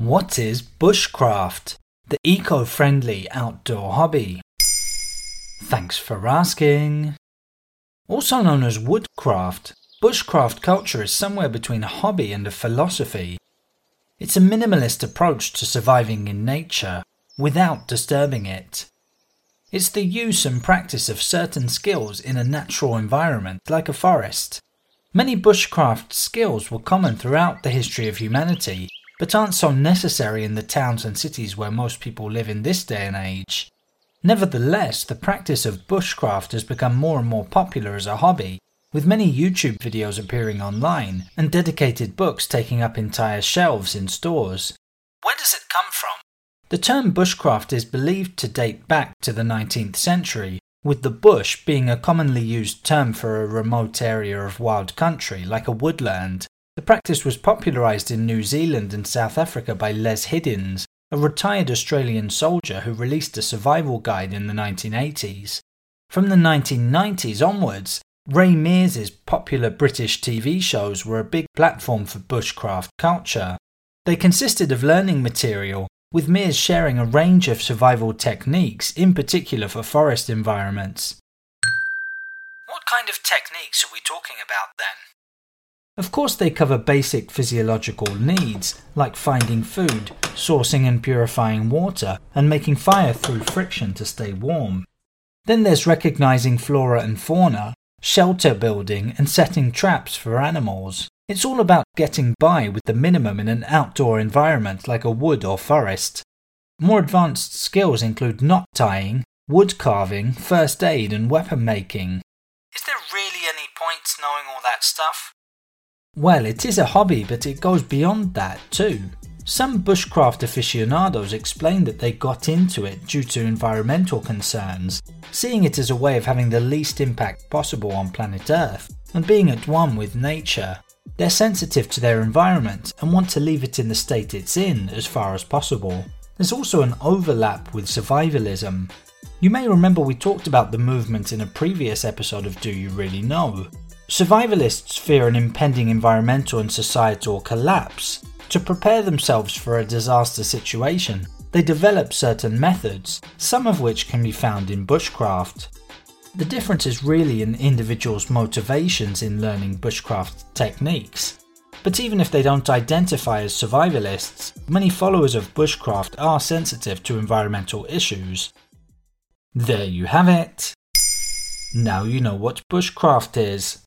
What is bushcraft? The eco friendly outdoor hobby. Thanks for asking. Also known as woodcraft, bushcraft culture is somewhere between a hobby and a philosophy. It's a minimalist approach to surviving in nature without disturbing it. It's the use and practice of certain skills in a natural environment like a forest. Many bushcraft skills were common throughout the history of humanity but aren't so necessary in the towns and cities where most people live in this day and age. Nevertheless, the practice of bushcraft has become more and more popular as a hobby, with many YouTube videos appearing online and dedicated books taking up entire shelves in stores. Where does it come from? The term bushcraft is believed to date back to the 19th century, with the bush being a commonly used term for a remote area of wild country like a woodland. The practice was popularised in New Zealand and South Africa by Les Hiddins, a retired Australian soldier who released a survival guide in the 1980s. From the 1990s onwards, Ray Mears's popular British TV shows were a big platform for bushcraft culture. They consisted of learning material, with Mears sharing a range of survival techniques, in particular for forest environments. What kind of techniques are we talking about then? Of course, they cover basic physiological needs like finding food, sourcing and purifying water, and making fire through friction to stay warm. Then there's recognizing flora and fauna, shelter building, and setting traps for animals. It's all about getting by with the minimum in an outdoor environment like a wood or forest. More advanced skills include knot tying, wood carving, first aid, and weapon making. Is there really any point knowing all that stuff? Well, it is a hobby, but it goes beyond that too. Some bushcraft aficionados explain that they got into it due to environmental concerns, seeing it as a way of having the least impact possible on planet Earth and being at one with nature. They're sensitive to their environment and want to leave it in the state it's in as far as possible. There's also an overlap with survivalism. You may remember we talked about the movement in a previous episode of Do You Really Know? Survivalists fear an impending environmental and societal collapse. To prepare themselves for a disaster situation, they develop certain methods, some of which can be found in bushcraft. The difference is really in individuals' motivations in learning bushcraft techniques. But even if they don't identify as survivalists, many followers of bushcraft are sensitive to environmental issues. There you have it. Now you know what bushcraft is.